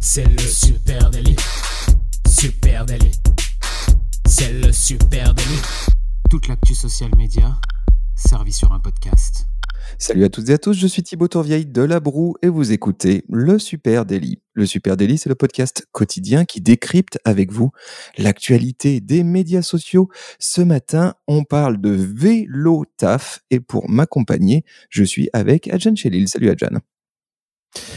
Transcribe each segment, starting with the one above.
C'est le super délit. Super délit. C'est le super délit. Toute l'actu social média servie sur un podcast. Salut à toutes et à tous, je suis Thibaut Tourvieille de La Broue et vous écoutez Le Super Daily. Le Super Daily, c'est le podcast quotidien qui décrypte avec vous l'actualité des médias sociaux. Ce matin, on parle de vélo taf et pour m'accompagner, je suis avec Adjan Chelil. Salut Adjan.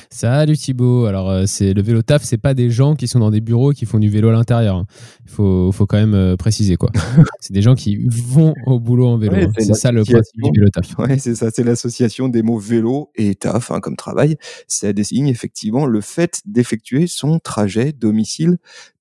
Salut Thibaut. Alors, euh, c'est le vélo taf, c'est pas des gens qui sont dans des bureaux qui font du vélo à l'intérieur. Il faut, faut quand même euh, préciser quoi. c'est des gens qui vont au boulot en vélo. Ouais, hein. c'est ça le principe du vélo taf. Ouais, c'est ça, c'est l'association des mots vélo et taf hein, comme travail. Ça désigne effectivement le fait d'effectuer son trajet domicile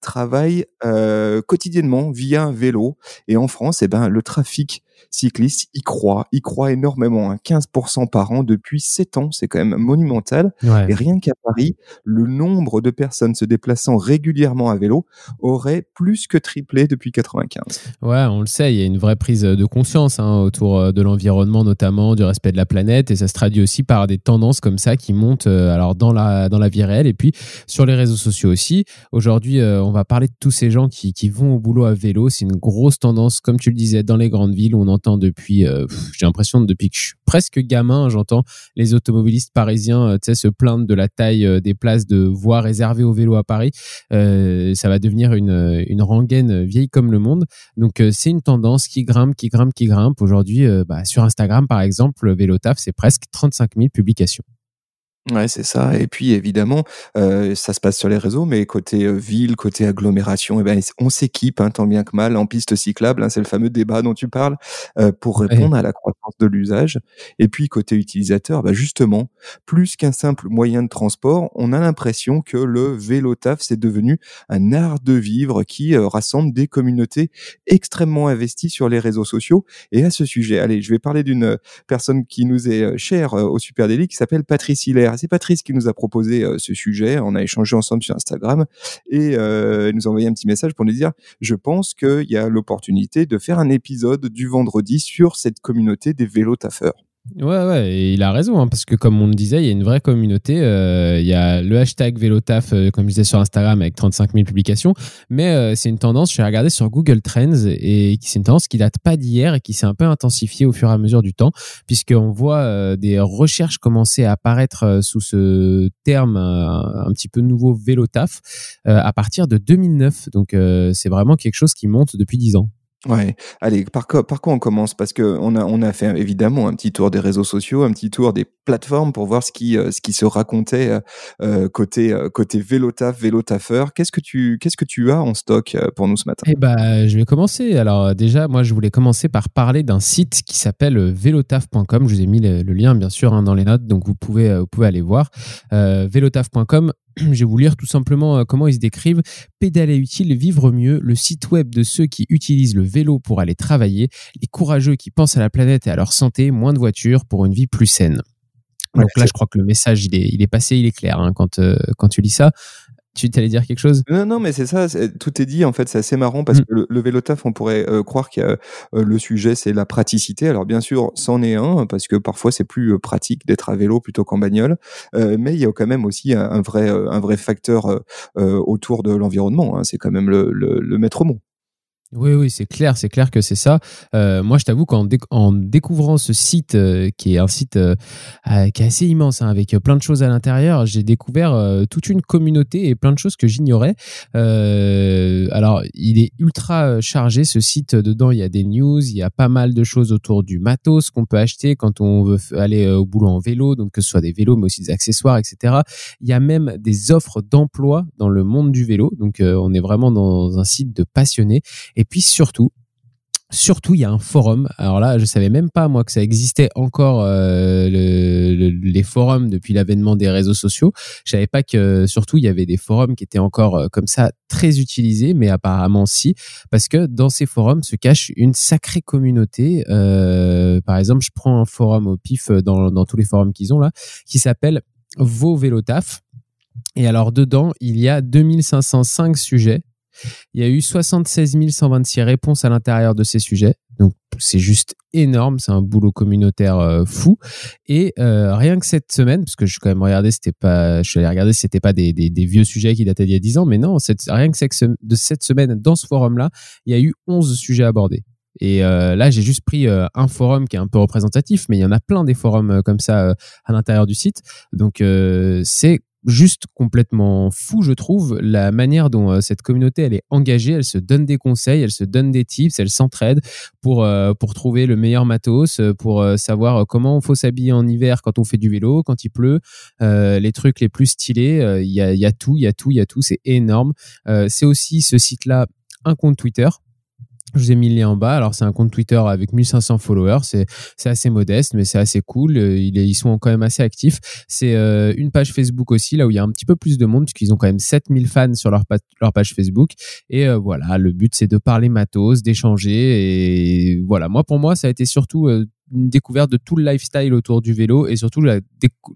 travail euh, quotidiennement via un vélo. Et en France, eh ben, le trafic cycliste y croit, y croit énormément, hein, 15% par an depuis 7 ans, c'est quand même monumental. Ouais. Et rien qu'à Paris, le nombre de personnes se déplaçant régulièrement à vélo aurait plus que triplé depuis 95. Ouais, on le sait, il y a une vraie prise de conscience hein, autour de l'environnement, notamment du respect de la planète, et ça se traduit aussi par des tendances comme ça qui montent euh, alors dans la dans la vie réelle et puis sur les réseaux sociaux aussi. Aujourd'hui, euh, on va parler de tous ces gens qui, vont au boulot à vélo. C'est une grosse tendance, comme tu le disais, dans les grandes villes. On entend depuis, euh, j'ai l'impression depuis que je suis presque gamin, j'entends les automobilistes parisiens, euh, se plaindre de la taille euh, des places de voies réservées au vélo à Paris. Ça va devenir une rengaine vieille comme le monde. Donc c'est une tendance qui grimpe, qui grimpe, qui grimpe. Aujourd'hui, bah, sur Instagram par exemple, le vélo taf, c'est presque 35 000 publications. Ouais, c'est ça. Et puis évidemment, euh, ça se passe sur les réseaux, mais côté euh, ville, côté agglomération, eh ben, on s'équipe hein, tant bien que mal en piste cyclable. hein, c'est le fameux débat dont tu parles euh, pour répondre à la croissance de l'usage. Et puis côté utilisateur, bah, justement, plus qu'un simple moyen de transport, on a l'impression que le vélo taf c'est devenu un art de vivre qui euh, rassemble des communautés extrêmement investies sur les réseaux sociaux. Et à ce sujet, allez, je vais parler d'une euh, personne qui nous est chère au Super Daily, qui s'appelle Patrice Hilaire. C'est Patrice qui nous a proposé euh, ce sujet. On a échangé ensemble sur Instagram et euh, nous a envoyé un petit message pour nous dire je pense qu'il y a l'opportunité de faire un épisode du vendredi sur cette communauté des vélos taffeurs. Ouais, ouais, et il a raison, hein, parce que comme on le disait, il y a une vraie communauté. euh, il y a le hashtag Vélotaf, euh, comme je disais sur Instagram, avec 35 000 publications. Mais euh, c'est une tendance, je vais regarder sur Google Trends, et c'est une tendance qui date pas d'hier et qui s'est un peu intensifiée au fur et à mesure du temps, puisqu'on voit des recherches commencer à apparaître sous ce terme un petit peu nouveau Vélotaf à partir de 2009. Donc c'est vraiment quelque chose qui monte depuis 10 ans. Ouais, allez, par quoi, on commence? Parce que on a, fait évidemment un petit tour des réseaux sociaux, un petit tour des plateformes pour voir ce qui, euh, se racontait euh, euh, côté, euh, côté vélo taf, vélo taffeur. Qu'est-ce que tu, qu'est-ce que tu as en stock pour nous ce matin? Eh ben, je vais commencer. Alors déjà, moi, je voulais commencer par parler d'un site qui s'appelle velotaf.com. Je vous ai mis le, lien, bien sûr, hein, dans les notes, donc vous pouvez, vous pouvez aller voir. Velotaf.com, je vais vous lire tout simplement euh, comment ils se décrivent. Pédaler utile, vivre mieux, le site web de ceux qui utilisent le vélo pour aller travailler, les courageux qui pensent à la planète et à leur santé, moins de voitures pour une vie plus saine. Donc là, je crois que le message, il est, il est passé, il est clair hein, quand, euh, quand tu lis ça. Tu allais dire quelque chose? Non, non, mais c'est ça, tout est dit. En fait, c'est assez marrant parce Mm. que le, le vélo taf, on pourrait euh, croire que euh, le sujet, c'est la praticité. Alors, bien sûr, c'en est un parce que parfois, c'est plus euh, pratique d'être à vélo plutôt qu'en bagnole. Euh, mais il y a quand même aussi un, un vrai, un vrai facteur autour de l'environnement. hein. C'est quand même le, le, le maître mot. Oui, oui, c'est clair, c'est clair que c'est ça. Euh, moi, je t'avoue qu'en déc- en découvrant ce site, euh, qui est un site euh, qui est assez immense, hein, avec plein de choses à l'intérieur, j'ai découvert toute une communauté et plein de choses que j'ignorais. Alors, il est ultra chargé, ce site. Dedans, il y a des news, il y a pas mal de choses autour du matos qu'on peut acheter quand on veut aller au boulot en vélo, donc que ce soit des vélos, mais aussi des accessoires, etc. Il y a même des offres d'emploi dans le monde du vélo. Donc, on est vraiment dans un site de passionnés. Et puis surtout, Surtout, il y a un forum. Alors là, je savais même pas moi que ça existait encore euh, le- le- les forums depuis l'avènement des réseaux sociaux. Je savais pas que surtout il y avait des forums qui étaient encore euh, comme ça très utilisés, mais apparemment si, parce que dans ces forums se cache une sacrée communauté. Euh, par exemple, je prends un forum au pif dans, dans tous les forums qu'ils ont là, qui s'appelle Vos Vélotaf. Et alors dedans, il y a 2505 sujets Il y a eu 76 126 réponses à l'intérieur de ces sujets. Donc c'est juste énorme, c'est un boulot communautaire euh, fou. Et euh, rien que cette semaine, parce que je suis quand même regardé, c'était pas, je suis allé regarder, c'était pas des, vieux sujets qui dataient d'il y a 10 ans, mais non, rien que de cette semaine dans ce forum-là, il y a eu 11 sujets abordés. Et euh, là, j'ai juste pris un forum qui est un peu représentatif, mais il y en a plein des forums comme ça à l'intérieur du site. Donc c'est juste complètement fou, je trouve, la manière dont cette communauté elle est engagée, elle se donne des conseils, elle se donne des tips, elle s'entraide pour pour trouver le meilleur matos, pour savoir comment il faut s'habiller en hiver quand on fait du vélo, quand il pleut, les trucs les plus stylés, il y a, y a tout, il y a tout, il y a tout, c'est énorme. c'est aussi ce site-là un compte Twitter je vous ai mis le lien en bas. Alors, c'est un compte Twitter avec 1500 followers. C'est, assez modeste, mais c'est assez cool. Euh, ils sont quand même assez actifs. C'est euh, une page Facebook aussi, là où il y a un petit peu plus de monde, puisqu'ils ont quand même 7000 fans sur leur, page Facebook. Et euh, voilà, le but, c'est de parler matos, d'échanger. Et voilà, moi, pour moi, ça a été surtout une découverte de tout le lifestyle autour du vélo et surtout la,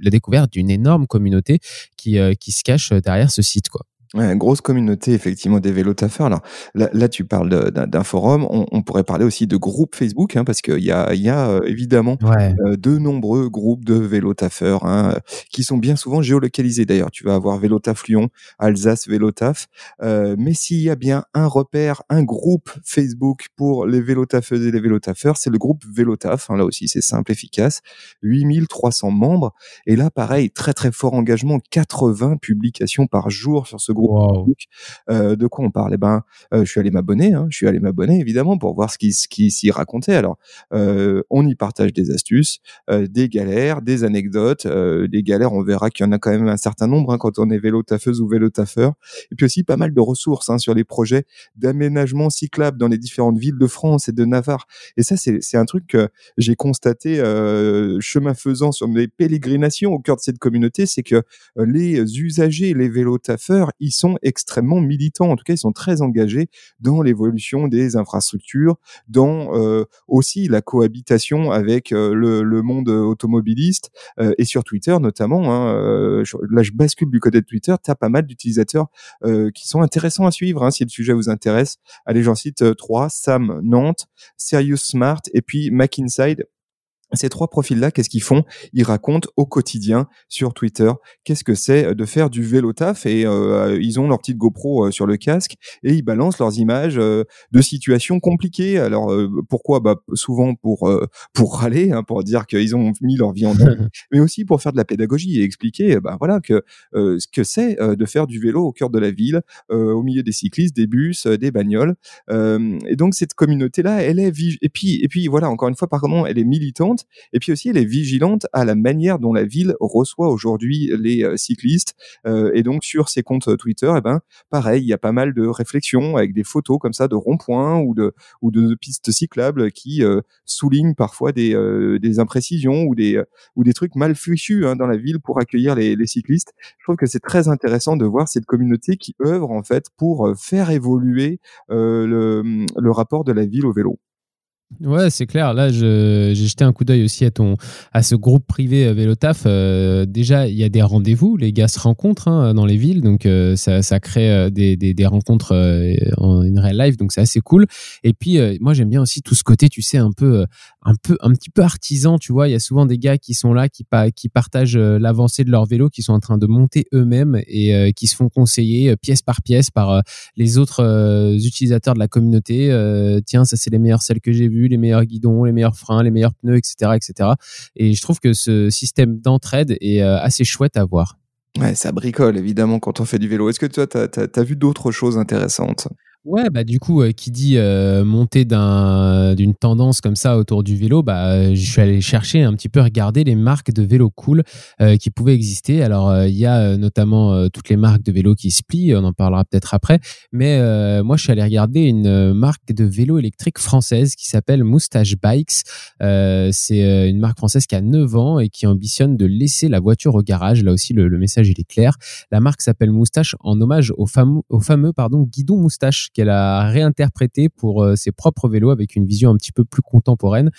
la découverte d'une énorme communauté qui, qui se cache derrière ce site, quoi. Ouais, grosse communauté effectivement des vélotaffeurs. Alors là, là tu parles d'un forum, on, on, pourrait parler aussi de groupes Facebook, hein, parce qu'il y a, y a euh, évidemment euh, de nombreux groupes de vélotaffeurs hein, qui sont bien souvent géolocalisés. D'ailleurs, tu vas avoir Vélotaf Lyon, Alsace Vélotaf, euh, mais s'il y a bien un repère, un groupe Facebook pour les vélotaffeuses et les vélotaffeurs, c'est le groupe Vélotaf. Hein, là aussi, c'est simple, efficace. 8300 membres. Et là, pareil, très très fort engagement, 80 publications par jour sur ce groupe euh, de quoi on parle? Eh ben, euh, je suis allé m'abonner. Hein, je suis allé m'abonner évidemment pour voir ce qui, ce qui s'y racontait. Alors, euh, on y partage des astuces, des galères, des anecdotes. des galères, on verra qu'il y en a quand même un certain nombre hein, quand on est vélo taffeuse ou vélo taffeur. Et puis aussi pas mal de ressources hein, sur les projets d'aménagement cyclable dans les différentes villes de France et de Navarre. Et ça, c'est un truc que j'ai constaté chemin faisant sur mes pérégrinations au cœur de cette communauté, c'est que les usagers, les vélo taffeurs, ils sont extrêmement militants. En tout cas, ils sont très engagés dans l'évolution des infrastructures, dans euh, aussi la cohabitation avec euh, le, monde automobiliste euh, et sur Twitter notamment. Hein, là, je bascule du côté de Twitter. Tu as pas mal d'utilisateurs qui sont intéressants à suivre. Hein, si le sujet vous intéresse, allez, j'en cite trois Sam Nantes, Serious Smart et puis McInside ces trois profils-là, qu'est-ce qu'ils font? Ils racontent au quotidien sur Twitter qu'est-ce que c'est euh, de faire du vélo taf et euh, ils ont leur petite GoPro euh, sur le casque et ils balancent leurs images de situations compliquées. Alors pourquoi? Bah souvent pour pour râler, hein, pour dire qu'ils ont mis leur vie en danger, mais aussi pour faire de la pédagogie et expliquer, bah voilà que ce que c'est de faire du vélo au cœur de la ville, au milieu des cyclistes, des bus, des bagnoles. et donc cette communauté-là, elle est et puis et puis voilà encore une fois pardon, elle est militante et puis aussi, elle est vigilante à la manière dont la ville reçoit aujourd'hui les euh, cyclistes. Euh, et donc, sur ses comptes Twitter, eh ben, pareil, il y a pas mal de réflexions avec des photos comme ça de ronds-points ou de, ou de pistes cyclables qui euh, soulignent parfois des, des imprécisions ou des, ou des trucs mal fichus hein, dans la ville pour accueillir les, les cyclistes. Je trouve que c'est très intéressant de voir cette communauté qui œuvre en fait pour faire évoluer le, le rapport de la ville au vélo. Ouais, c'est clair. Là, j'ai jeté un coup d'œil aussi à ton, à ce groupe privé euh, Vélotaf. Euh, déjà, il y a des rendez-vous. Les gars se rencontrent hein, dans les villes, donc euh, ça, ça, crée des, des, rencontres en une réelle life, donc c'est assez cool. Et puis, moi, j'aime bien aussi tout ce côté, tu sais, un peu, un peu, un petit peu artisan. Tu vois, il y a souvent des gars qui sont là, qui, qui partagent l'avancée de leur vélo, qui sont en train de monter eux-mêmes et qui se font conseiller pièce par pièce par les autres utilisateurs de la communauté. Tiens, ça c'est les meilleures celles que j'ai vues les meilleurs guidons, les meilleurs freins, les meilleurs pneus, etc., etc. Et je trouve que ce système d'entraide est euh, assez chouette à voir. Ouais, ça bricole évidemment quand on fait du vélo. Est-ce que toi, tu as, vu d'autres choses intéressantes? Ouais, bah du coup, euh, qui dit euh, monter d'une tendance comme ça autour du vélo, bah je suis allé chercher un petit peu regarder les marques de vélo cool euh, qui pouvaient exister. Alors il y a notamment toutes les marques de vélo qui se plient, on en parlera peut-être après. Mais moi, je suis allé regarder une marque de vélo électrique française qui s'appelle Moustache Bikes. c'est une marque française qui a 9 ans et qui ambitionne de laisser la voiture au garage. Là aussi, le, message il est clair. La marque s'appelle Moustache en hommage au fameux, au fameux pardon guidon moustache qu'elle a réinterprété pour ses propres vélos avec une vision un petit peu plus contemporaine.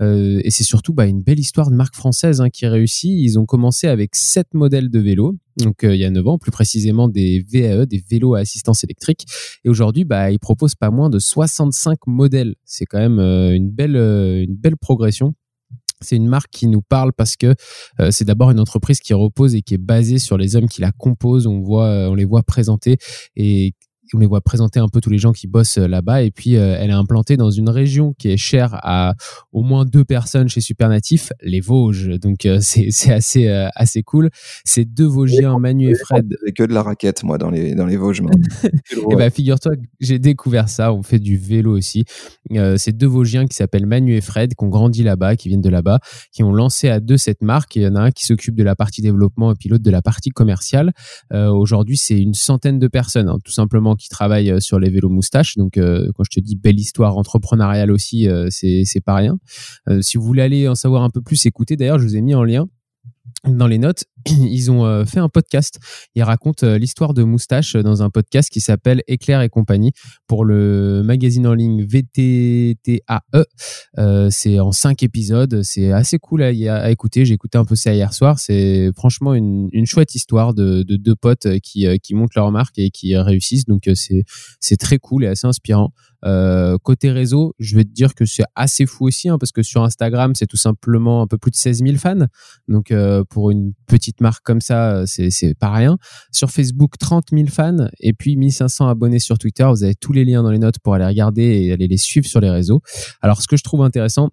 et c'est surtout bah, une belle histoire de marque française hein, qui réussit. Ils ont commencé avec sept modèles de vélos donc il y a 9 ans, plus précisément des VAE, des vélos à assistance électrique. Et aujourd'hui, bah, ils proposent pas moins de 65 modèles. C'est quand même une belle, une belle progression. C'est une marque qui nous parle parce que euh, c'est d'abord une entreprise qui repose et qui est basée sur les hommes qui la composent. On voit, on les voit présenter et on les voit présenter un peu tous les gens qui bossent euh, là-bas. Et puis, euh, elle est implantée dans une région qui est chère à au moins deux personnes chez Supernatif, les Vosges. Donc, euh, c'est assez, assez cool. C'est deux Vosgiens, Manu et Fred. C'est que de la raquette, moi, dans les, dans les Vosges. et eh ben, figure-toi que j'ai découvert ça. On fait du vélo aussi. c'est deux Vosgiens qui s'appellent Manu et Fred, qui ont grandi là-bas, qui viennent de là-bas, qui ont lancé à deux cette marque. il y en a un qui s'occupe de la partie développement et puis l'autre de la partie commerciale. Aujourd'hui, c'est une centaine de personnes, hein, tout simplement qui travaille euh, sur les vélos moustaches. Donc, euh, quand je te dis belle histoire entrepreneuriale aussi, euh, c'est pas rien. si vous voulez aller en savoir un peu plus, écoutez. D'ailleurs, je vous ai mis en lien dans les notes, ils ont euh, fait un podcast. Ils racontent euh, l'histoire de Moustache euh, dans un podcast qui s'appelle Éclair et compagnie pour le magazine en ligne VTTAE. c'est en cinq épisodes. C'est assez cool à, écouter. J'ai écouté un peu ça hier soir. C'est franchement une, chouette histoire de, deux potes qui, qui montent leur marque et qui réussissent. Donc c'est très cool et assez inspirant. Côté réseau, je vais te dire que c'est assez fou aussi, hein, parce que sur Instagram, c'est tout simplement un peu plus de 16 000 fans. Donc, pour une petite marque comme ça, c'est pas rien. Sur Facebook, 30 000 fans et puis 1500 abonnés sur Twitter. Vous avez tous les liens dans les notes pour aller regarder et aller les suivre sur les réseaux. Alors, ce que je trouve intéressant,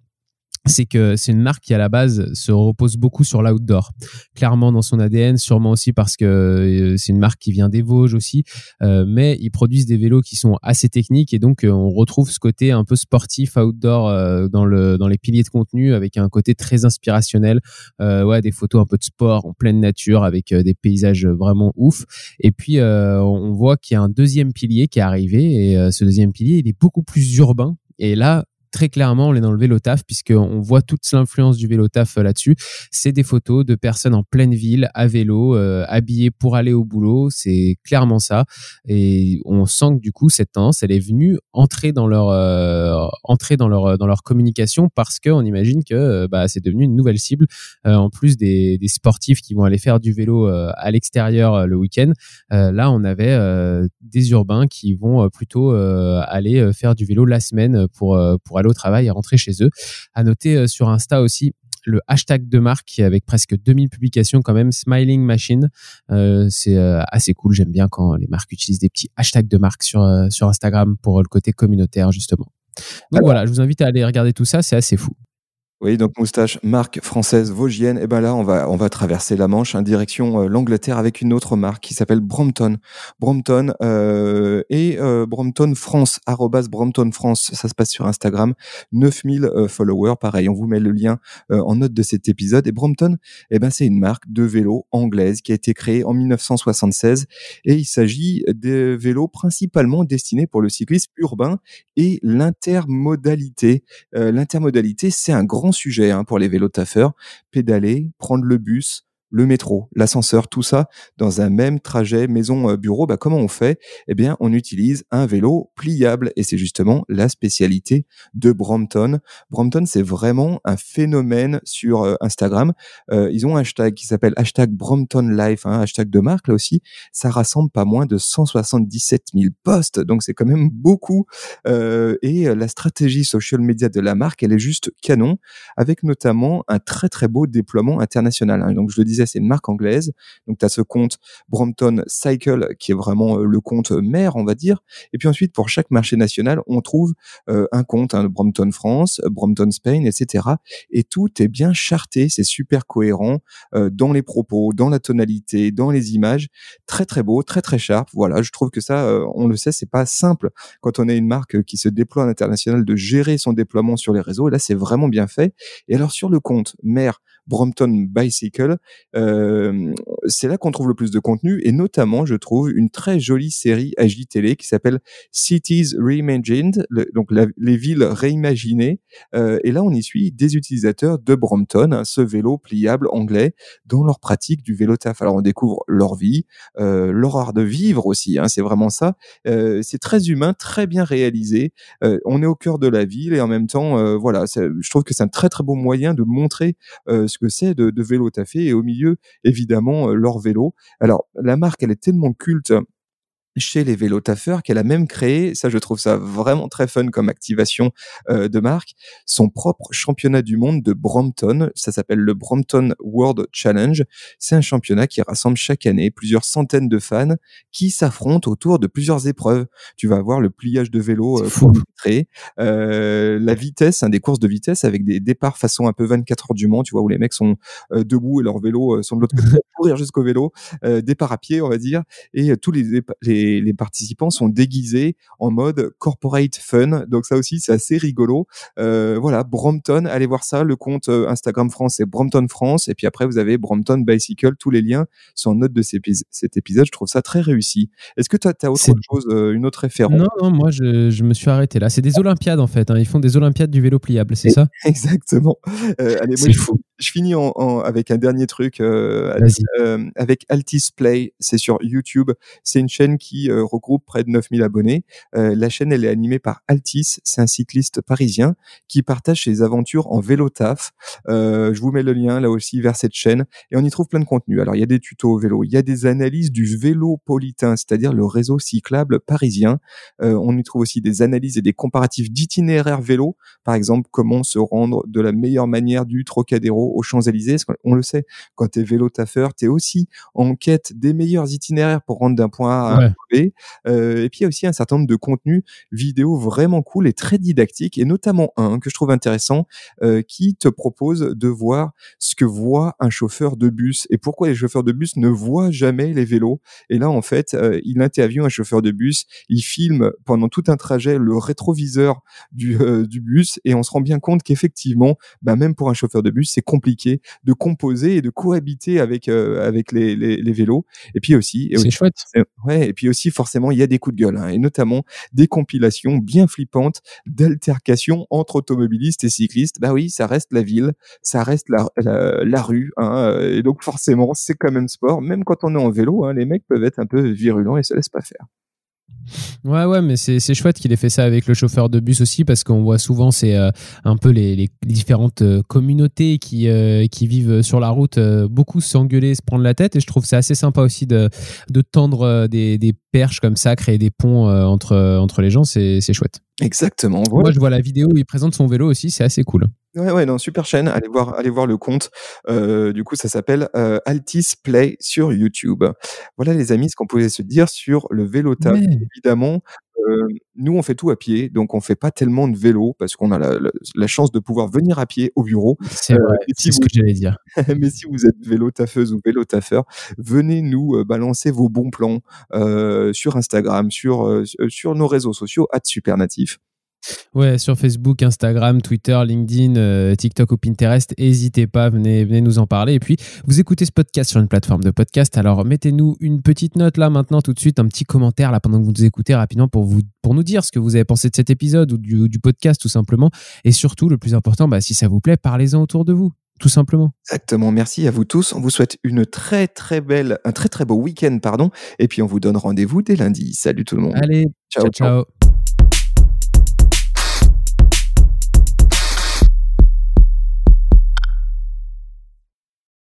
c'est que c'est une marque qui à la base se repose beaucoup sur l'outdoor. Clairement dans son ADN, sûrement aussi parce que euh, c'est une marque qui vient des Vosges aussi, euh, mais ils produisent des vélos qui sont assez techniques et donc euh, on retrouve ce côté un peu sportif outdoor dans le dans les piliers de contenu avec un côté très inspirationnel, ouais des photos un peu de sport en pleine nature avec des paysages vraiment ouf. Et puis on voit qu'il y a un deuxième pilier qui est arrivé et ce deuxième pilier il est beaucoup plus urbain et là, très clairement, on est dans le vélo taf puisqu'on voit toute l'influence du vélo taf euh, là-dessus. C'est des photos de personnes en pleine ville à vélo, euh, habillées pour aller au boulot. C'est clairement ça. Et on sent que du coup, cette tendance, elle est venue entrer dans leur, euh, entrer dans leur, dans leur communication parce qu'on imagine que bah, c'est devenu une nouvelle cible. en plus des, des, sportifs qui vont aller faire du vélo à l'extérieur le week-end, là, on avait des urbains qui vont plutôt aller faire du vélo la semaine pour, pour aller au travail et rentrer chez eux. À noter euh, sur Insta aussi le hashtag de marque avec presque 2000 publications quand même, Smiling Machine. Euh, c'est euh, assez cool. J'aime bien quand les marques utilisent des petits hashtags de marque sur, sur Instagram pour le côté communautaire justement. Donc voilà, je vous invite à aller regarder tout ça, c'est assez fou. Oui, donc moustache, marque française vosgienne. Et ben là, on va on va traverser la Manche, en hein, direction euh, l'Angleterre avec une autre marque qui s'appelle Brompton. Brompton euh, et euh, Brompton France Brompton France. Ça se passe sur Instagram. 9000 euh, followers, pareil. On vous met le lien en note de cet épisode. Et Brompton, eh ben c'est une marque de vélo anglaise qui a été créée en 1976 et il s'agit de vélos principalement destinés pour le cyclisme urbain et l'intermodalité. L'intermodalité, c'est un grand sujet hein, pour les vélos taffeurs. Pédaler, prendre le bus, le métro, l'ascenseur, tout ça dans un même trajet maison-bureau. Euh, bah, comment on fait? Eh bien, on utilise un vélo pliable et c'est justement la spécialité de Brompton. Brompton, c'est vraiment un phénomène sur euh, Instagram. Euh, ils ont un hashtag qui s'appelle hashtag Brompton Life, hein, hashtag de marque là aussi. Ça rassemble pas moins de 177 000 posts, donc c'est quand même beaucoup. et la stratégie social media de la marque, elle est juste canon, avec notamment un très très beau déploiement international. Hein. Donc je le c'est une marque anglaise. Donc, tu as ce compte Brompton Cycle qui est vraiment euh, le compte mère, on va dire. Et puis ensuite, pour chaque marché national, on trouve euh, un compte, hein, Brompton France, Brompton Spain, etc. Et tout est bien charté, c'est super cohérent euh, dans les propos, dans la tonalité, dans les images. Très, très beau, très, très sharp. Voilà, je trouve que ça, on le sait, c'est pas simple quand on est une marque qui se déploie à l'international de gérer son déploiement sur les réseaux. Et là, c'est vraiment bien fait. Et alors, sur le compte mère Brompton Bicycle. Euh, c'est là qu'on trouve le plus de contenu et notamment, je trouve, une très jolie série télé qui s'appelle Cities Reimagined, donc les villes réimaginées. Euh, et là, on y suit des utilisateurs de Brompton, hein, ce vélo pliable anglais, dans leur pratique du vélo taf. Alors, on découvre leur vie, euh, leur art de vivre aussi. Hein, c'est vraiment ça. C'est très humain, très bien réalisé. On est au cœur de la ville et en même temps, voilà, je trouve que c'est un très très beau moyen de montrer euh, que c'est de, de vélo taffé et au milieu, évidemment, leur vélo. Alors, la marque, elle est tellement culte chez les vélotaffeurs qu'elle a même créé, ça je trouve ça vraiment très fun comme activation euh, de marque, son propre championnat du monde de Brompton. Ça s'appelle le Brompton World Challenge. C'est un championnat qui rassemble chaque année plusieurs centaines de fans qui s'affrontent autour de plusieurs épreuves. Tu vas avoir le pliage de vélo euh, euh, la vitesse, hein, des courses de vitesse avec des départs façon un peu 24 heures du Mans, tu vois, où les mecs sont euh, debout et leur vélo sont de l'autre côté, courir jusqu'au vélo, départ à pied, on va dire, et tous les, les les, participants sont déguisés en mode corporate fun. Donc ça aussi, c'est assez rigolo. Euh, voilà, Brompton, allez voir ça. Le compte euh, Instagram France, c'est Brompton France. Et puis après, vous avez Brompton Bicycle. Tous les liens sont en note de cet épisode. Je trouve ça très réussi. Est-ce que tu as, autre chose, euh, une autre référence? Non, non, moi, je, me suis arrêté là. C'est des Olympiades, en fait. Hein. Ils font des Olympiades du vélo pliable, c'est ça? Exactement. allez, moi, fou je finis en, avec un dernier truc avec Altis Play. C'est sur YouTube. C'est une chaîne qui euh, regroupe près de 9000 abonnés. la chaîne, elle est animée par Altis. C'est un cycliste parisien qui partage ses aventures en vélo taf. je vous mets le lien là aussi vers cette chaîne et on y trouve plein de contenu. Alors il y a des tutos au vélo, il y a des analyses du vélo politain, c'est-à-dire le réseau cyclable parisien. on y trouve aussi des analyses et des comparatifs d'itinéraires vélo. Par exemple, comment se rendre de la meilleure manière du Trocadéro aux Champs-Élysées. On le sait, quand tu es vélo taffeur, tu es aussi en quête des meilleurs itinéraires pour rendre d'un point A à un point Euh, et puis il y a aussi un certain nombre de contenus vidéo vraiment cool et très didactiques, et notamment un que je trouve intéressant, euh, qui te propose de voir ce que voit un chauffeur de bus et pourquoi les chauffeurs de bus ne voient jamais les vélos. Et là, en fait, euh, il interviewe un chauffeur de bus, il filme pendant tout un trajet le rétroviseur du, du bus, et on se rend bien compte qu'effectivement, bah, même pour un chauffeur de bus, c'est compliqué de composer et de cohabiter avec euh, avec les, les, les, vélos. Et puis aussi, c'est chouette. Ouais, et puis aussi forcément, il y a des coups de gueule, hein, et notamment des compilations bien flippantes d'altercations entre automobilistes et cyclistes. Bah oui, ça reste la ville, ça reste la, la, rue, hein, et donc forcément, c'est quand même sport. Même quand on est en vélo, hein, les mecs peuvent être un peu virulents et se laissent pas faire. Ouais, ouais, mais c'est chouette qu'il ait fait ça avec le chauffeur de bus aussi, parce qu'on voit souvent c'est euh, un peu les, les différentes euh, communautés qui, euh, qui vivent sur la route, beaucoup s'engueuler, se prendre la tête, et je trouve c'est assez sympa aussi de, de tendre des, des, perches comme ça, créer des ponts entre, entre les gens, c'est chouette. Exactement. Moi, je vois la vidéo où il présente son vélo aussi, c'est assez cool. Ouais, ouais, non, super chaîne. Allez voir, allez voir le compte. Euh, du coup, ça s'appelle euh, Altis Play sur YouTube. Voilà, les amis, ce qu'on pouvait se dire sur le vélo taf. Évidemment, euh, nous, on fait tout à pied, donc on fait pas tellement de vélo parce qu'on a la, chance de pouvoir venir à pied au bureau. C'est vrai, c'est ce que j'allais dire. mais si vous êtes vélo taffeuse ou vélo taffeur, venez nous balancer vos bons plans sur Instagram, sur sur nos réseaux sociaux, @supernatif. Ouais, sur Facebook, Instagram, Twitter, LinkedIn, euh, TikTok ou Pinterest, n'hésitez pas, venez, venez nous en parler. Et puis, vous écoutez ce podcast sur une plateforme de podcast, alors mettez-nous une petite note là maintenant tout de suite, un petit commentaire là pendant que vous nous écoutez rapidement pour, vous, pour nous dire ce que vous avez pensé de cet épisode ou du, du podcast tout simplement. Et surtout, le plus important, bah, si ça vous plaît, parlez-en autour de vous tout simplement. Exactement. Merci à vous tous. On vous souhaite une très très belle, un très très beau week-end, pardon. Et puis on vous donne rendez-vous dès lundi. Salut tout le monde. Allez, ciao. ciao.